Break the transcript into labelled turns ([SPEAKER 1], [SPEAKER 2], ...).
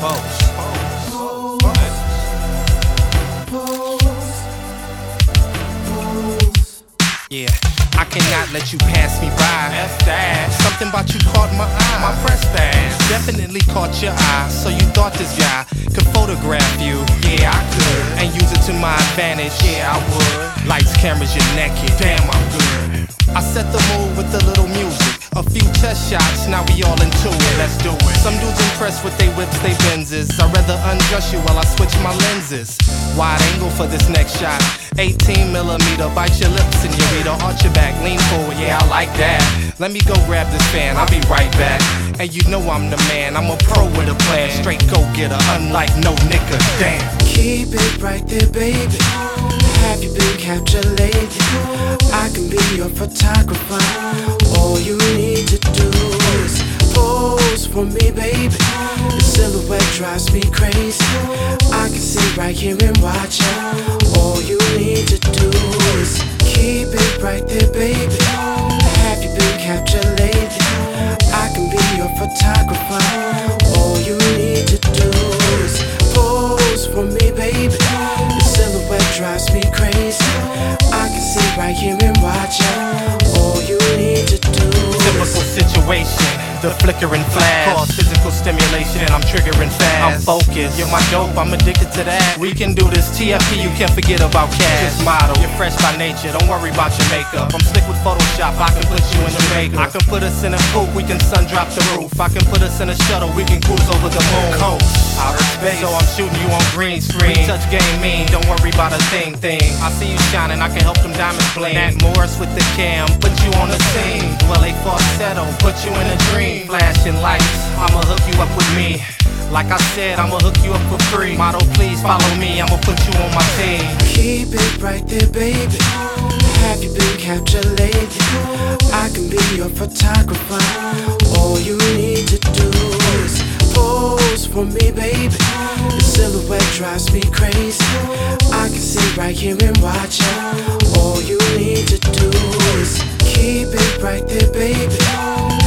[SPEAKER 1] Yeah, I cannot let you pass me by.
[SPEAKER 2] F that.
[SPEAKER 1] Something about you caught my eye.
[SPEAKER 2] My press badge.
[SPEAKER 1] Definitely caught your eye. So you thought this guy could photograph you.
[SPEAKER 2] Yeah, I could.
[SPEAKER 1] And use it to my advantage.
[SPEAKER 2] Yeah, I would.
[SPEAKER 1] Lights, cameras, you're naked.
[SPEAKER 2] Damn, I'm good.
[SPEAKER 1] I set the mood with a little music. Few chest shots, now we all into it.
[SPEAKER 2] Let's do it.
[SPEAKER 1] Some dudes impressed with they whips, they Benzes. I'd rather undress you while I switch my lenses. Wide angle for this next shot. 18 millimeter, bite your lips and you read arch your back, lean forward, yeah, I like that. Let me go grab this fan, I'll be right back. And you know I'm the man, I'm a pro with a plan. Straight go getter, unlike no nigga, damn.
[SPEAKER 3] Keep it right there, baby. Have you been captured lately? I can be your photographer. All you need to do is pose for me, baby. Your silhouette drives me crazy. I can sit right here and watch you. All you need to do is keep it right there, baby. Have you been captured lately? I can be your photographer. All you need to do is pose for me, baby. Your silhouette drives me crazy. I can sit right here
[SPEAKER 1] the flickering flash. Cause physical stimulation, and I'm triggering fast. I'm focused, you're my dope, I'm addicted to that. We can do this TFP, you can't forget about cash. Just model, you're fresh by nature, don't worry about your makeup. I'm slick with Photoshop, I can put you in the makeup. I can put us in a coupe, we can sun drop the roof. I can put us in a shuttle, we can cruise over the moon. Coast, outer space, so I'm shooting you on green screen. Touch game mean, don't worry about a thing thing. I see you shining, I can help them diamonds bling. Nat Morris with the cam, put you on the scene. Well, a falsetto, put you in a dream. Flashing lights, I'ma hook you up with me. Like I said, I'ma hook you up for free. Model, please follow me, I'ma put you on my team.
[SPEAKER 3] keep it right there, baby. Have you been captured lately? I can be your photographer. All you need to do is pose for me, baby. Your silhouette drives me crazy. I can sit right here and watch you. All you need to do is keep it right there, baby.